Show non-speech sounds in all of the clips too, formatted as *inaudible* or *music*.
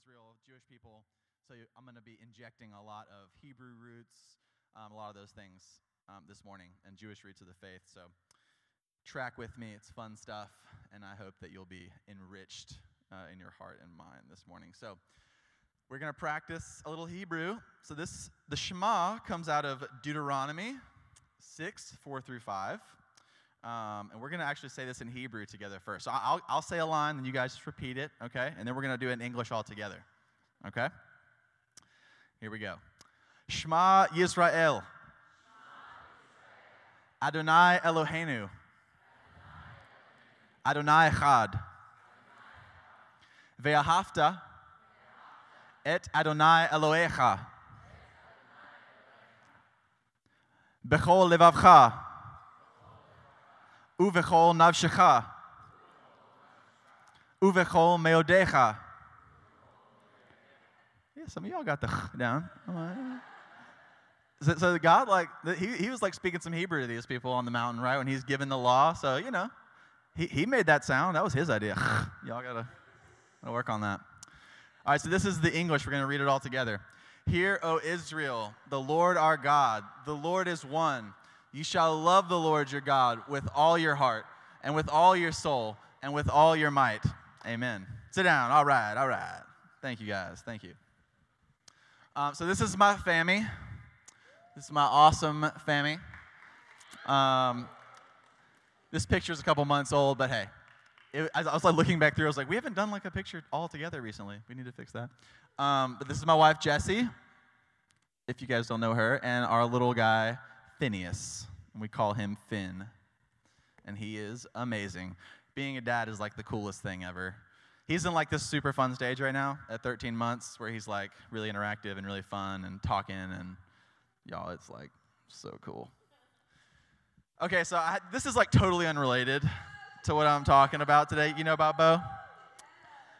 Israel, Jewish people. So I'm going to be injecting a lot of Hebrew roots, um, a lot of those things um, this morning, and Jewish roots of the faith. So track with me. It's fun stuff, and I hope that you'll be enriched uh, in your heart and mind this morning. So we're going to practice a little Hebrew. So this the Shema comes out of Deuteronomy 6, 4 through 5. Um, and we're going to actually say this in Hebrew together first. So I'll, I'll say a line, and you guys just repeat it, okay? And then we're going to do it in English all together, okay? Here we go. Shema Yisrael. Adonai Eloheinu. Adonai Echad. Ve'ahavta et Adonai Elohecha. Bechol levavcha. Uvechol navshecha. Uvechol meodecha. Yeah, some of y'all got the down. Eh. So, so God, like, he, he was like speaking some Hebrew to these people on the mountain, right? When he's given the law. So, you know, he, he made that sound. That was his idea. y'all got to work on that. All right, so this is the English. We're going to read it all together. Hear, O Israel, the Lord our God, the Lord is one. You shall love the Lord your God with all your heart, and with all your soul, and with all your might. Amen. Sit down. All right, all right. Thank you, guys. Thank you. Um, so, this is my family. This is my awesome family. Um, this picture is a couple months old, but hey, it, I was like looking back through. I was like, we haven't done like a picture all together recently. We need to fix that. Um, but this is my wife Jessie, if you guys don't know her, and our little guy Phineas. And we call him Finn, and he is amazing. Being a dad is like the coolest thing ever. He's in like this super fun stage right now at 13 months, where he's like really interactive and really fun and talking, and y'all, it's like so cool. Okay, so I, this is like totally unrelated to what I'm talking about today. You know about Bo?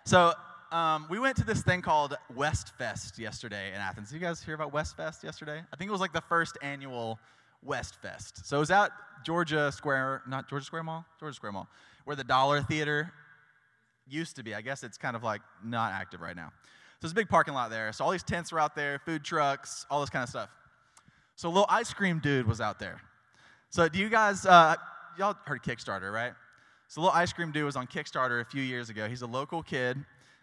So um, we went to this thing called West Fest yesterday in Athens. Did you guys hear about West Fest yesterday? I think it was like the first annual West Fest. So it was at Georgia Square, not Georgia Square Mall, Georgia Square Mall, where the Dollar Theater used to be. I guess it's kind of like not active right now. So there's a big parking lot there. So all these tents were out there, food trucks, all this kind of stuff. So a little ice cream dude was out there. So do you guys, uh, y'all heard Kickstarter, right? So a little ice cream dude was on Kickstarter a few years ago. He's a local kid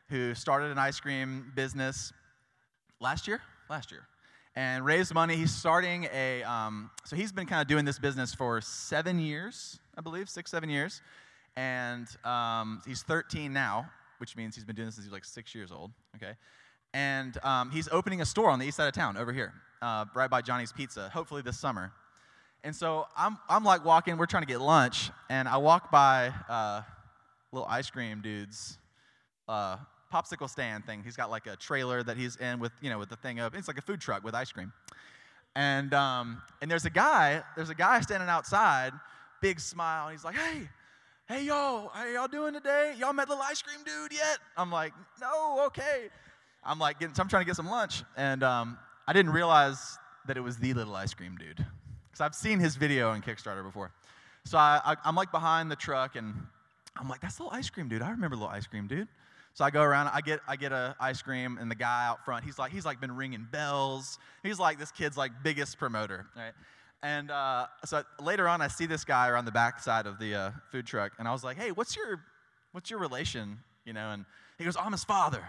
who started an ice cream business last year, last year, and raised money. He's starting a, um, so he's been kind of doing this business for seven years, I believe, six, seven years. And um, he's 13 now, which means he's been doing this since he was like six years old, okay? And um, he's opening a store on the east side of town over here, uh, right by Johnny's Pizza, hopefully this summer. And so I'm, I'm like walking, we're trying to get lunch, and I walk by uh, little ice cream dude's uh, popsicle stand thing. He's got like a trailer that he's in with, you know, with the thing up. It's like a food truck with ice cream. And, um, and there's a guy, there's a guy standing outside, big smile, and he's like, hey, hey, y'all, how y'all doing today? Y'all met little ice cream dude yet? I'm like, no, okay. I'm like, getting, I'm trying to get some lunch. And um, I didn't realize that it was the little ice cream dude because I've seen his video on Kickstarter before. So I, I, I'm like behind the truck, and I'm like, that's little ice cream dude. I remember little ice cream dude. So I go around, I get I get a ice cream, and the guy out front, he's like he's like been ringing bells. He's like this kid's like biggest promoter, right? And uh, so later on, I see this guy around the back side of the uh, food truck, and I was like, hey, what's your what's your relation, you know? And he goes, I'm his father.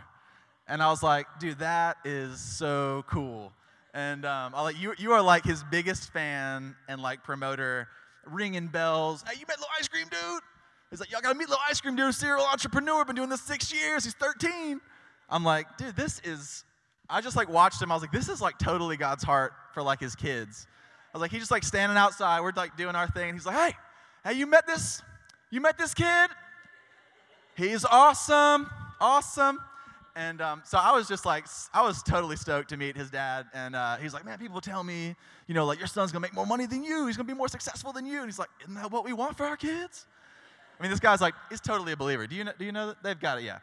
And I was like, dude, that is so cool. And um, I'll let you, you are like his biggest fan and like promoter, ringing bells. Hey, you met little ice cream dude? He's like, y'all gotta meet little ice cream dude, serial entrepreneur, been doing this six years. He's 13. I'm like, dude, this is. I just like watched him. I was like, this is like totally God's heart for like his kids. I was like, he's just like standing outside. We're like doing our thing. He's like, hey, hey, you met this? You met this kid? He's awesome, awesome. And um, so I was just like, I was totally stoked to meet his dad. And uh, he's like, man, people tell me, you know, like your son's gonna make more money than you. He's gonna be more successful than you. And he's like, isn't that what we want for our kids? I mean, this guy's like, he's totally a believer. Do you know, do you know that? They've got it, yeah.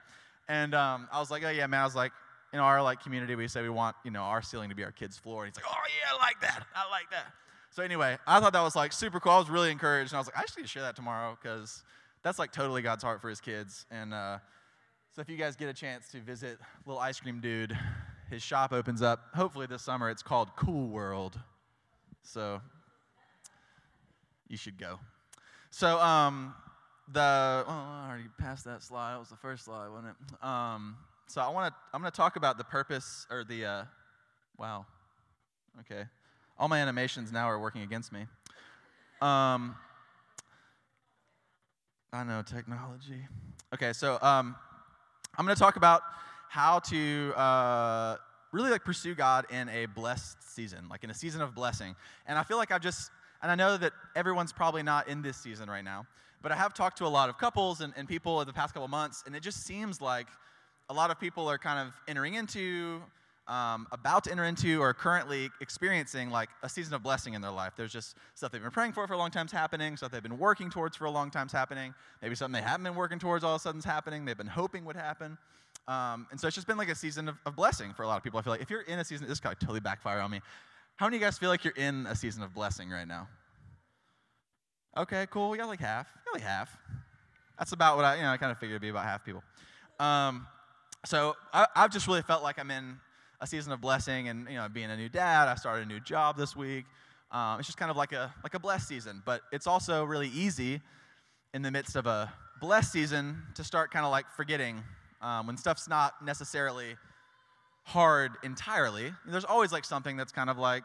And um, I was like, oh yeah, man. I was like, in our like community, we say we want, you know, our ceiling to be our kid's floor. And he's like, oh yeah, I like that. I like that. So anyway, I thought that was like super cool. I was really encouraged. And I was like, I to share that tomorrow because that's like totally God's heart for his kids. And uh, So if you guys get a chance to visit Little Ice Cream Dude, his shop opens up hopefully this summer. It's called Cool World. So you should go. So um, the oh, I already passed that slide. That was the first slide, wasn't it? Um, so I want to I'm going to talk about the purpose or the uh, wow. Okay, all my animations now are working against me. Um, I know technology. Okay, so um, I'm going to talk about how to uh, really like pursue God in a blessed season, like in a season of blessing. And I feel like I've just, and I know that everyone's probably not in this season right now, but I have talked to a lot of couples and, and people in the past couple months, and it just seems like a lot of people are kind of entering into um, about to enter into or currently experiencing like a season of blessing in their life. There's just stuff they've been praying for for a long time time's happening, stuff they've been working towards for a long time time's happening, maybe something they haven't been working towards all of a sudden sudden's happening, they've been hoping would happen. Um, and so it's just been like a season of, of, blessing for a lot of people. I feel like if you're in a season, this guy totally backfire on me. How many of you guys feel like you're in a season of blessing right now? Okay, cool. We got like half. got like half. That's about what I, you know, I kind of figured it'd be about half people. Um, so I, I've just really felt like I'm in a season of blessing and you know being a new dad i started a new job this week um, it's just kind of like a like a blessed season but it's also really easy in the midst of a blessed season to start kind of like forgetting um, when stuff's not necessarily hard entirely there's always like something that's kind of like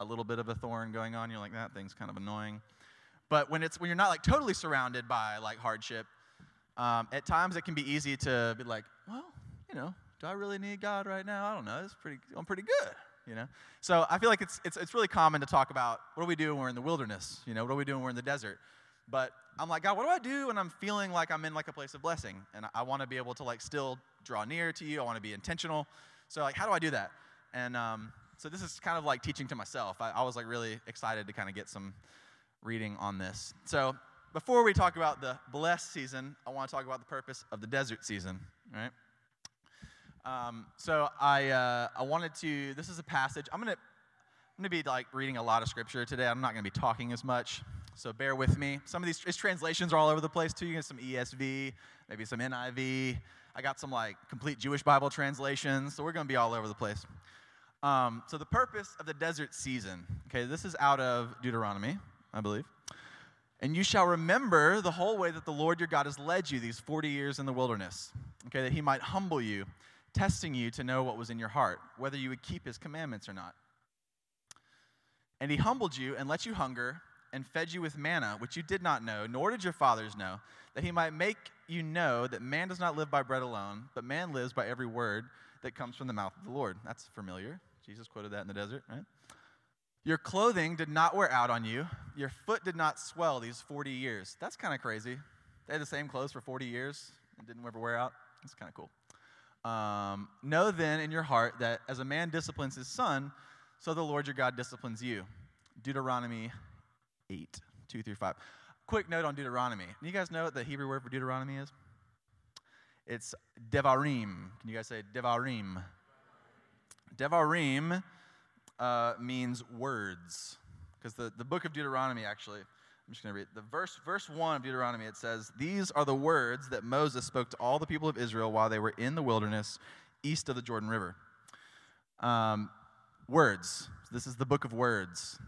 a little bit of a thorn going on you're like that thing's kind of annoying but when it's when you're not like totally surrounded by like hardship um, at times it can be easy to be like well you know do I really need God right now? I don't know. It's pretty, I'm pretty good, you know? So I feel like it's, it's, it's really common to talk about what do we do when we're in the wilderness? You know, what do we do when we're in the desert? But I'm like, God, what do I do when I'm feeling like I'm in like a place of blessing? And I want to be able to like still draw near to you. I want to be intentional. So like, how do I do that? And um, so this is kind of like teaching to myself. I, I was like really excited to kind of get some reading on this. So before we talk about the blessed season, I want to talk about the purpose of the desert season, right? Um, so I, uh, I wanted to, this is a passage. I'm to I'm to be like reading a lot of scripture today. I'm not to be talking as much, so bear with me. Some of these translations are all over the place too. You get some ESV, maybe some NIV. I got some like complete Jewish Bible translations, so we're to be all over the place. Um, so the purpose of the desert season, okay, this is out of Deuteronomy, I believe. And you shall remember the whole way that the Lord your God has led you these 40 years in the wilderness, okay, that he might humble you testing you to know what was in your heart, whether you would keep his commandments or not. And he humbled you and let you hunger and fed you with manna, which you did not know, nor did your fathers know, that he might make you know that man does not live by bread alone, but man lives by every word that comes from the mouth of the Lord. That's familiar. Jesus quoted that in the desert, right? Your clothing did not wear out on you. Your foot did not swell these 40 years. That's kind of crazy. They had the same clothes for 40 years and didn't ever wear out. That's kind of cool. Um, know then in your heart that as a man disciplines his son, so the Lord your God disciplines you. Deuteronomy 8, 2 through 5. Quick note on Deuteronomy. Do you guys know what the Hebrew word for Deuteronomy is? It's devarim. Can you guys say devarim? Devarim uh, means words. Because the, the book of Deuteronomy actually I'm just going to read the verse, verse 1 of Deuteronomy. It says, These are the words that Moses spoke to all the people of Israel while they were in the wilderness east of the Jordan River. Um, words. This is the book of words,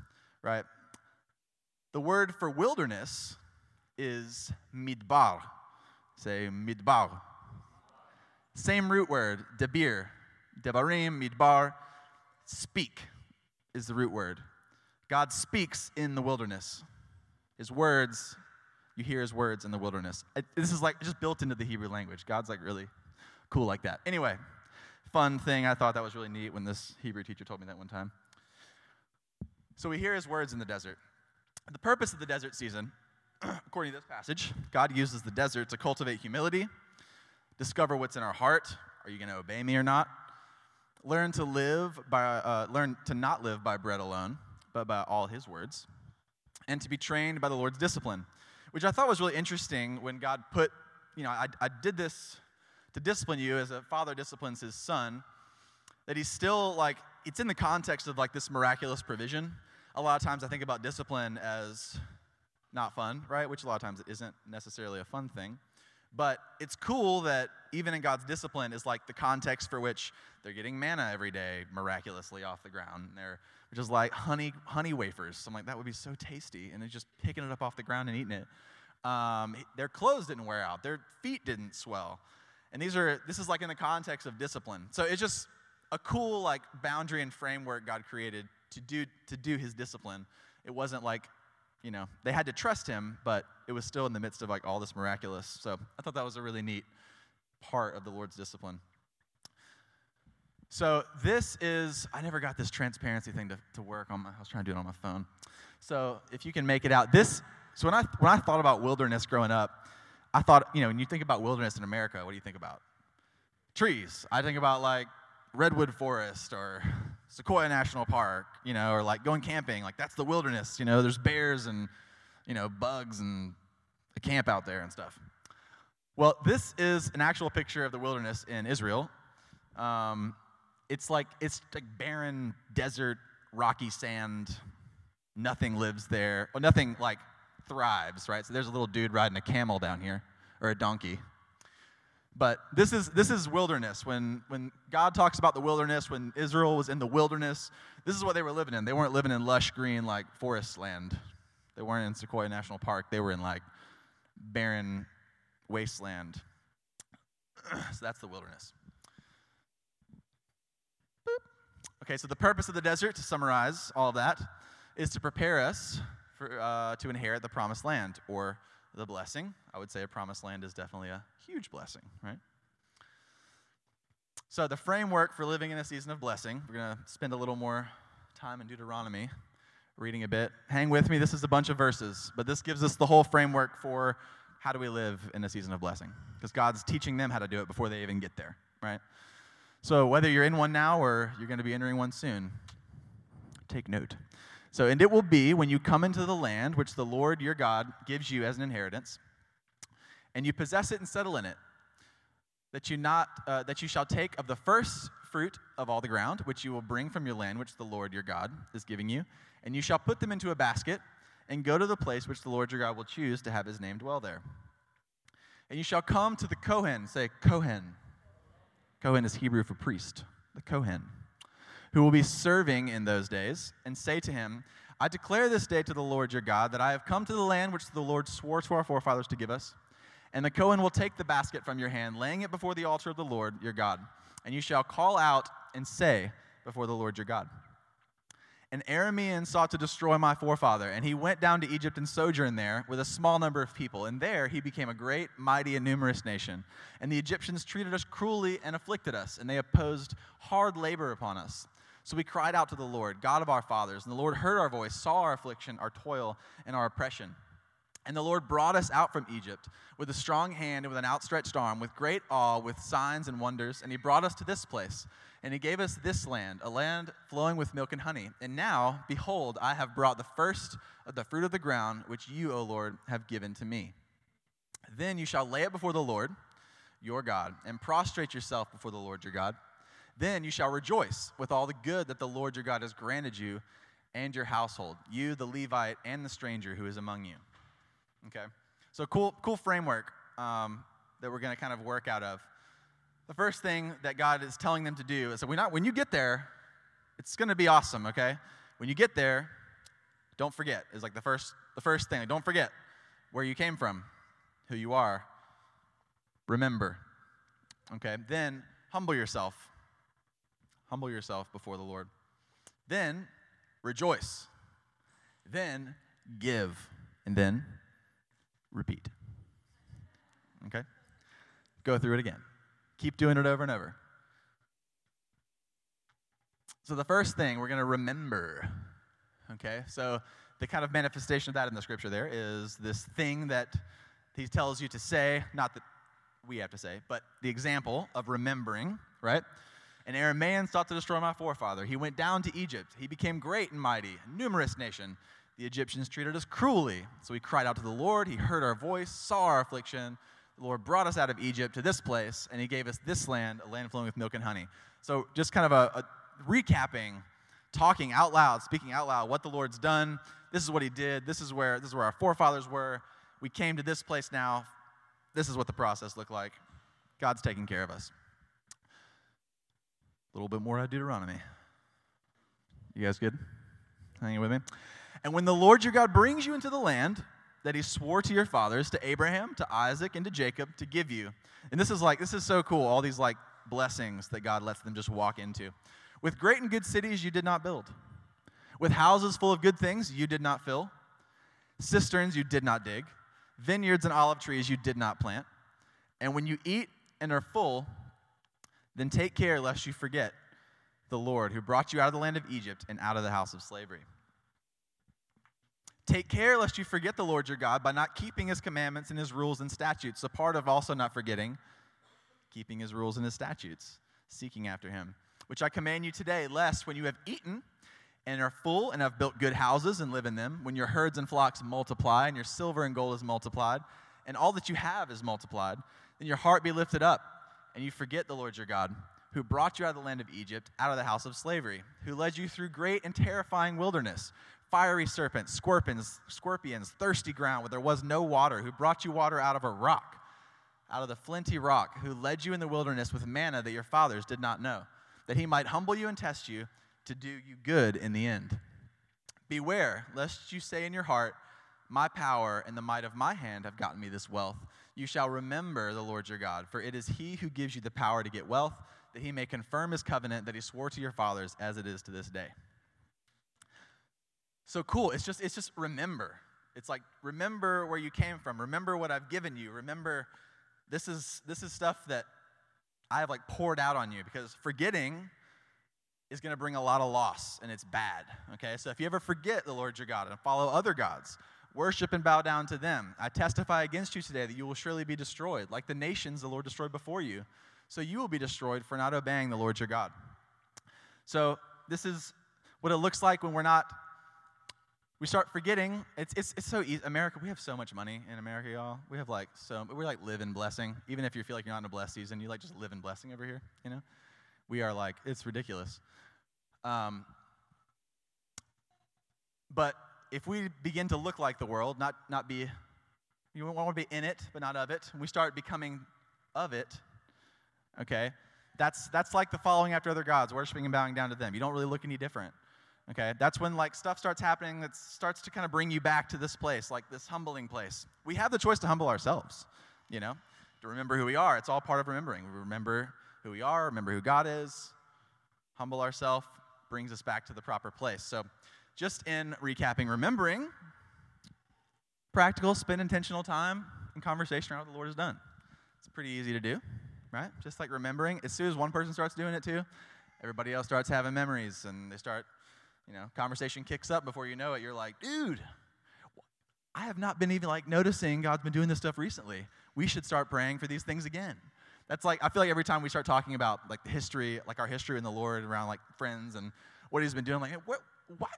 right? The word for wilderness is midbar. Say midbar. Same root word, debir. Devarim, midbar. Speak is the root word. God speaks in the wilderness. His words, you hear his words in the wilderness. this is like just built into the Hebrew language. God's like really cool like that. Anyway, fun thing. I thought that was really neat when this Hebrew teacher told me that one time. So we hear his words in the desert. The purpose of the desert season, *clears throat* according to this passage, God uses the desert to cultivate humility, discover what's in our heart. Are you going to obey me or not? Learn to live by, uh, learn to not live by bread alone, but by all his words and to be trained by the Lord's discipline, which I thought was really interesting when God put, you know, I, I did this to discipline you as a father disciplines his son, that he's still like, it's in the context of like this miraculous provision. A lot of times I think about discipline as not fun, right? Which a lot of times it isn't necessarily a fun thing. But it's cool that even in God's discipline is like the context for which they're getting manna every day miraculously off the ground. They're just like honey honey wafers. So I'm like that would be so tasty, and they're just picking it up off the ground and eating it. Um, their clothes didn't wear out. Their feet didn't swell. And these are this is like in the context of discipline. So it's just a cool like boundary and framework God created to do to do His discipline. It wasn't like you know they had to trust Him, but it was still in the midst of like all this miraculous. So I thought that was a really neat part of the Lord's discipline. So this is I never got this transparency thing to, to work on my I was trying to do it on my phone. So if you can make it out, this so when I when I thought about wilderness growing up, I thought, you know, when you think about wilderness in America, what do you think about? Trees. I think about like redwood forest or Sequoia National Park, you know, or like going camping. Like that's the wilderness, you know, there's bears and, you know, bugs and a camp out there and stuff. Well, this is an actual picture of the wilderness in Israel. Um, it's like it's like barren desert, rocky sand. Nothing lives there. Well, nothing like thrives, right? So there's a little dude riding a camel down here, or a donkey. But this is, this is wilderness. When, when God talks about the wilderness, when Israel was in the wilderness, this is what they were living in. They weren't living in lush green, like forest land. They weren't in Sequoia National Park. They were in like barren wasteland. *clears throat* so that's the wilderness. Boop. Okay, so the purpose of the desert, to summarize all that, is to prepare us for, uh, to inherit the promised land or the blessing. I would say a promised land is definitely a huge blessing, right? So, the framework for living in a season of blessing, we're going to spend a little more time in Deuteronomy, reading a bit. Hang with me, this is a bunch of verses, but this gives us the whole framework for how do we live in a season of blessing? Because God's teaching them how to do it before they even get there, right? So, whether you're in one now or you're going to be entering one soon, take note. So, and it will be when you come into the land which the Lord your God gives you as an inheritance, and you possess it and settle in it, that you not uh, that you shall take of the first fruit of all the ground, which you will bring from your land, which the Lord your God is giving you, and you shall put them into a basket, and go to the place which the Lord your God will choose to have His name dwell there. And you shall come to the Kohen. Say Kohen. Kohen is Hebrew for priest. The Kohen who will be serving in those days, and say to him, I declare this day to the Lord your God that I have come to the land which the Lord swore to our forefathers to give us. And the Kohen will take the basket from your hand, laying it before the altar of the Lord your God. And you shall call out and say before the Lord your God. An Aramean sought to destroy my forefather, and he went down to Egypt and sojourned there with a small number of people. And there he became a great, mighty, and numerous nation. And the Egyptians treated us cruelly and afflicted us, and they opposed hard labor upon us. So we cried out to the Lord, God of our fathers, and the Lord heard our voice, saw our affliction, our toil, and our oppression. And the Lord brought us out from Egypt with a strong hand and with an outstretched arm, with great awe, with signs and wonders. And He brought us to this place. And He gave us this land, a land flowing with milk and honey. And now, behold, I have brought the first of the fruit of the ground, which you, O Lord, have given to me. Then you shall lay it before the Lord, your God, and prostrate yourself before the Lord your God. Then you shall rejoice with all the good that the Lord your God has granted you and your household, you, the Levite, and the stranger who is among you. Okay? So, cool, cool framework um, that we're going to kind of work out of. The first thing that God is telling them to do is that not, when you get there, it's going to be awesome, okay? When you get there, don't forget, is like the first, the first thing. Don't forget where you came from, who you are. Remember, okay? Then humble yourself Humble yourself before the Lord. Then rejoice. Then give. And then repeat. Okay? Go through it again. Keep doing it over and over. So, the first thing we're going to remember, okay? So, the kind of manifestation of that in the scripture there is this thing that he tells you to say, not that we have to say, but the example of remembering, right? An Aramaean sought to destroy my forefather. He went down to Egypt. He became great and mighty, a numerous nation. The Egyptians treated us cruelly. So we cried out to the Lord. He heard our voice, saw our affliction. The Lord brought us out of Egypt to this place, and He gave us this land, a land flowing with milk and honey. So just kind of a, a recapping, talking out loud, speaking out loud what the Lord's done. This is what He did. This is where this is where our forefathers were. We came to this place now this is what the process looked like. God's taking care of us. A little bit more out of Deuteronomy. You guys good? Hanging with me? And when the Lord your God brings you into the land that he swore to your fathers, to Abraham, to Isaac, and to Jacob, to give you. And this is like, this is so cool, all these like blessings that God lets them just walk into. With great and good cities you did not build, with houses full of good things you did not fill, cisterns you did not dig, vineyards and olive trees you did not plant. And when you eat and are full, then take care lest you forget the Lord who brought you out of the land of Egypt and out of the house of slavery. Take care lest you forget the Lord your God by not keeping his commandments and his rules and statutes. A part of also not forgetting, keeping his rules and his statutes, seeking after him, which I command you today, lest when you have eaten and are full and have built good houses and live in them, when your herds and flocks multiply and your silver and gold is multiplied, and all that you have is multiplied, then your heart be lifted up and you forget the Lord your God, who brought you out of the land of Egypt, out of the house of slavery, who led you through great and terrifying wilderness fiery serpents, scorpions, scorpions, thirsty ground where there was no water, who brought you water out of a rock, out of the flinty rock, who led you in the wilderness with manna that your fathers did not know, that he might humble you and test you to do you good in the end. Beware, lest you say in your heart, My power and the might of my hand have gotten me this wealth. You shall remember the Lord your God, for it is he who gives you the power to get wealth, that he may confirm his covenant that he swore to your fathers as it is to this day. So cool. It's just it's just remember. It's like remember where you came from. Remember what I've given you. Remember this is this is stuff that I have like poured out on you because forgetting is going to bring a lot of loss and it's bad. Okay? So if you ever forget the Lord your God and follow other gods, worship and bow down to them, I testify against you today that you will surely be destroyed, like the nations the Lord destroyed before you. So you will be destroyed for not obeying the Lord your God. So this is what it looks like when we're not we start forgetting. It's, it's, it's so easy. America we have so much money in america y'all. We have like so we like live in blessing. Even if you feel like you're not in a blessed season you like just live in blessing over here you know? We are like it's ridiculous. Um, but if we begin to look like the world not not be you want to be in it but not of it and we start becoming of it okay that's that's like the following after other gods worshiping and bowing down to them you don't really look any different Okay, that's when like stuff starts happening that starts to kind of bring you back to this place, like this humbling place. We have the choice to humble ourselves, you know, to remember who we are. It's all part of remembering. We remember who we are, remember who God is, humble ourselves, brings us back to the proper place. So, just in recapping, remembering, practical, spend intentional time in conversation around what the Lord has done. It's pretty easy to do, right? Just like remembering, as soon as one person starts doing it too, everybody else starts having memories and they start you know, conversation kicks up before you know it. You're like, dude, I have not been even like noticing God's been doing this stuff recently. We should start praying for these things again. That's like, I feel like every time we start talking about like the history, like our history in the Lord around like friends and what He's been doing, like, what, why,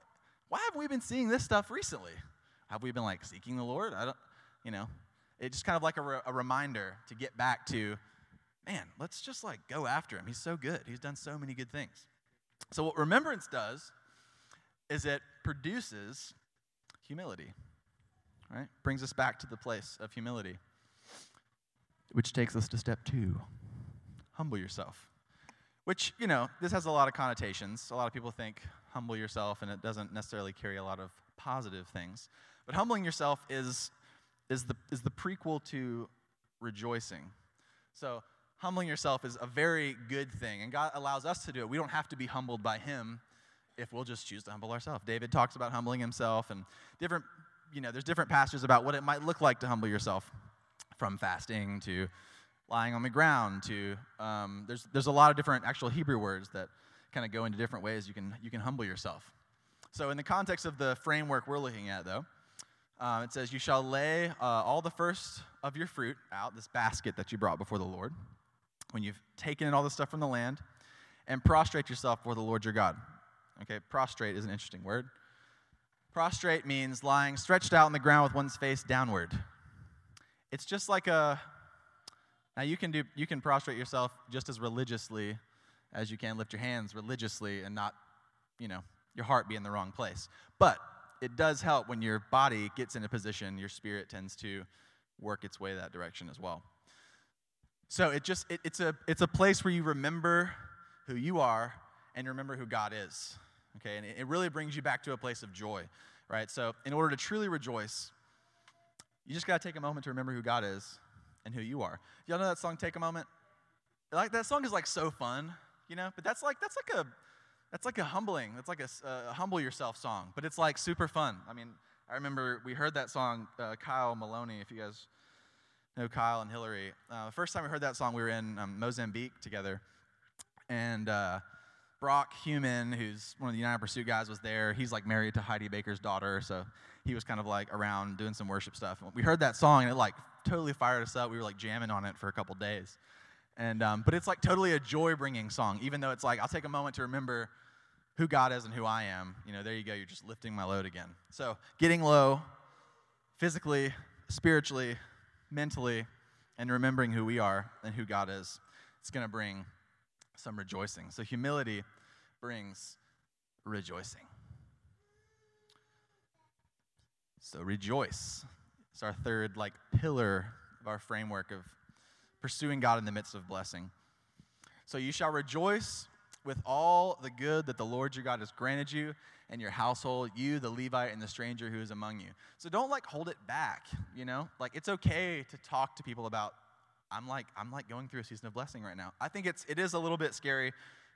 why have we been seeing this stuff recently? Have we been like seeking the Lord? I don't, you know, it's just kind of like a, re- a reminder to get back to, man, let's just like go after Him. He's so good. He's done so many good things. So, what remembrance does is it produces humility, right? Brings us back to the place of humility, which takes us to step two humble yourself. Which, you know, this has a lot of connotations. A lot of people think humble yourself, and it doesn't necessarily carry a lot of positive things. But humbling yourself is, is, the, is the prequel to rejoicing. So, humbling yourself is a very good thing, and God allows us to do it. We don't have to be humbled by Him if we'll just choose to humble ourselves. David talks about humbling himself and different, you know, there's different passages about what it might look like to humble yourself from fasting to lying on the ground to, um, there's, there's a lot of different actual Hebrew words that kind of go into different ways you can, you can humble yourself. So, in the context of the framework we're looking at, though, um, it says, You shall lay uh, all the first of your fruit out, this basket that you brought before the Lord, when you've taken in all the stuff from the land, and prostrate yourself before the Lord your God. Okay, prostrate is an interesting word. Prostrate means lying stretched out on the ground with one's face downward. It's just like a now you can do you can prostrate yourself just as religiously as you can lift your hands religiously and not, you know, your heart be in the wrong place. But it does help when your body gets in a position, your spirit tends to work its way that direction as well. So it just it, it's a it's a place where you remember who you are and remember who God is. Okay, and it, it really brings you back to a place of joy, right? So in order to truly rejoice, you just got to take a moment to remember who God is and who you are. Y'all know that song "Take a Moment"? Like that song is like so fun, you know. But that's like that's like a that's like a humbling. That's like a, a humble yourself song. But it's like super fun. I mean, I remember we heard that song. Uh, Kyle Maloney, if you guys know Kyle and Hillary. Uh, the first time we heard that song, we were in um, Mozambique together, and uh, Brock Human, who's one of the United Pursuit guys, was there. He's like married to Heidi Baker's daughter, so he was kind of like around doing some worship stuff. We heard that song, and it like totally fired us up. We were like jamming on it for a couple days, and um, but it's like totally a joy-bringing song, even though it's like I'll take a moment to remember who God is and who I am. You know, there you go. You're just lifting my load again. So getting low, physically, spiritually, mentally and remembering who we are and who God is, it's going to bring some rejoicing. So humility brings rejoicing. So rejoice. It's our third like pillar of our framework of pursuing God in the midst of blessing. So you shall rejoice with all the good that the Lord your God has granted you and your household, you, the Levite, and the stranger who is among you. So don't like hold it back, you know? Like it's okay to talk to people about, I'm like, I'm like going through a season of blessing right now. I think it's it is a little bit scary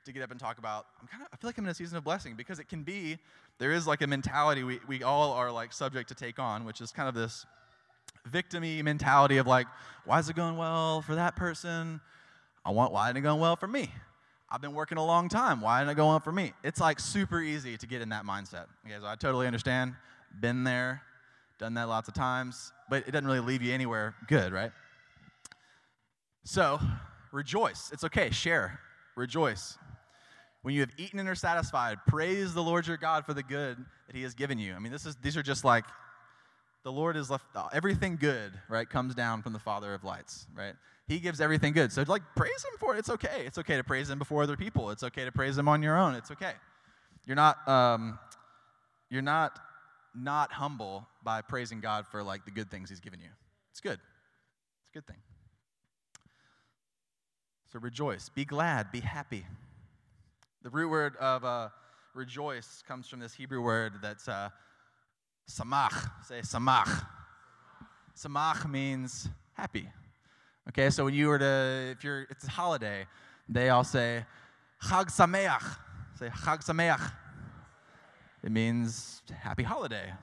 to get up and talk about, I'm kind of I feel like I'm in a season of blessing because it can be, there is like a mentality we, we all are like subject to take on, which is kind of this victimy mentality of like, why is it going well for that person? I want why isn't it going well for me? I've been working a long time. Why didn't it go on for me? It's like super easy to get in that mindset. Okay, so I totally understand. Been there, done that lots of times, but it doesn't really leave you anywhere good, right? So rejoice. It's okay. Share. Rejoice. When you have eaten and are satisfied, praise the Lord your God for the good that He has given you. I mean, this is these are just like the Lord is left everything good, right, comes down from the Father of lights, right? He gives everything good. So, like, praise Him for it. It's okay. It's okay to praise Him before other people. It's okay to praise Him on your own. It's okay. You're not, um, you're not, not humble by praising God for like the good things He's given you. It's good. It's a good thing. So rejoice, be glad, be happy. The root word of uh, rejoice comes from this Hebrew word that's uh, samach. Say samach. Samach means happy. Okay, so when you were to, if you're, it's a holiday, they all say, Chag Sameach. Say Chag Sameach. It means happy holiday.